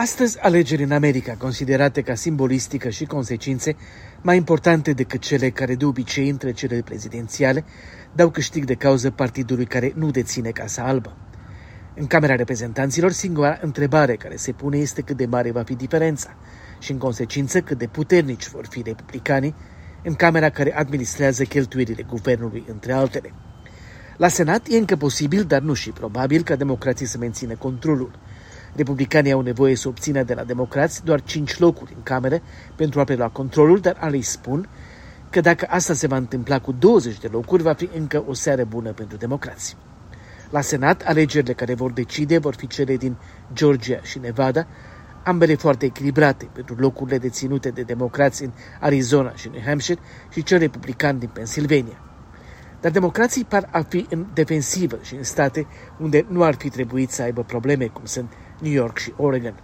Astăzi, alegeri în America, considerate ca simbolistică și consecințe mai importante decât cele care de obicei între cele prezidențiale, dau câștig de cauză partidului care nu deține Casa Albă. În Camera Reprezentanților, singura întrebare care se pune este cât de mare va fi diferența și, în consecință, cât de puternici vor fi republicanii în Camera care administrează cheltuielile guvernului, între altele. La Senat e încă posibil, dar nu și probabil, ca democrații să mențină controlul – Republicanii au nevoie să obțină de la democrați doar 5 locuri în camere pentru a prelua controlul, dar alei spun că dacă asta se va întâmpla cu 20 de locuri, va fi încă o seară bună pentru democrați. La Senat, alegerile care vor decide vor fi cele din Georgia și Nevada, ambele foarte echilibrate pentru locurile deținute de democrați în Arizona și New Hampshire și cel republican din Pennsylvania. Dar democrații par a fi în defensivă și în state unde nu ar fi trebuit să aibă probleme, cum sunt New York și Oregon.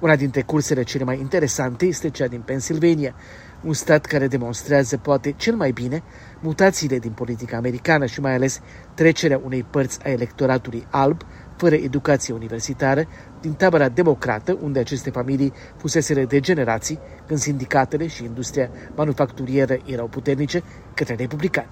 Una dintre cursele cele mai interesante este cea din Pennsylvania, un stat care demonstrează poate cel mai bine mutațiile din politica americană și mai ales trecerea unei părți a electoratului alb, fără educație universitară, din tabăra democrată, unde aceste familii fuseseră de generații, când sindicatele și industria manufacturieră erau puternice, către republicani.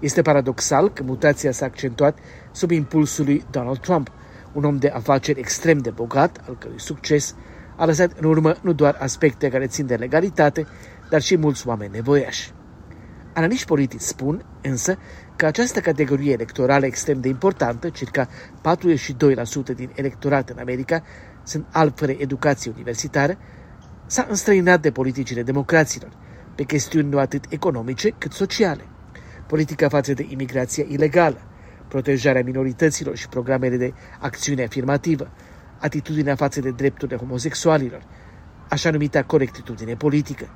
Este paradoxal că mutația s-a accentuat sub impulsul lui Donald Trump, un om de afaceri extrem de bogat, al cărui succes a lăsat în urmă nu doar aspecte care țin de legalitate, dar și mulți oameni nevoiași. Analiști politici spun, însă, că această categorie electorală extrem de importantă, circa 42% din electorat în America, sunt alb fără educație universitară, s-a înstrăinat de politicile democraților, pe chestiuni nu atât economice cât sociale. Politica față de imigrația ilegală, protejarea minorităților și programele de acțiune afirmativă, atitudinea față de drepturile homosexualilor, așa numita corectitudine politică.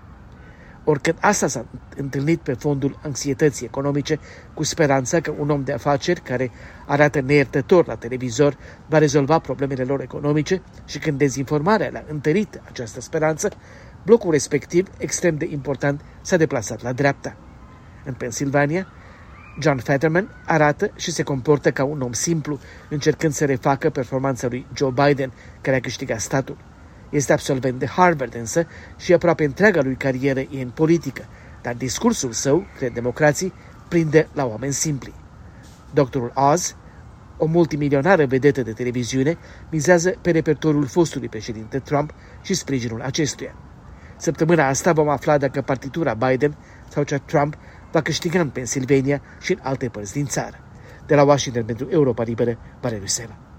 Oricând asta s-a întâlnit pe fondul anxietății economice, cu speranța că un om de afaceri care arată neiertător la televizor va rezolva problemele lor economice și când dezinformarea le-a întărit această speranță, blocul respectiv, extrem de important, s-a deplasat la dreapta. În Pennsylvania, John Fetterman arată și se comportă ca un om simplu, încercând să refacă performanța lui Joe Biden, care a câștigat statul. Este absolvent de Harvard însă și aproape întreaga lui carieră e în politică, dar discursul său, cred democrații, prinde la oameni simpli. Doctorul Oz, o multimilionară vedetă de televiziune, mizează pe repertoriul fostului președinte Trump și sprijinul acestuia. Săptămâna asta vom afla dacă partitura Biden sau cea Trump va câștiga în Pennsylvania și în alte părți din țară. De la Washington pentru Europa Liberă, Valeriu Sela.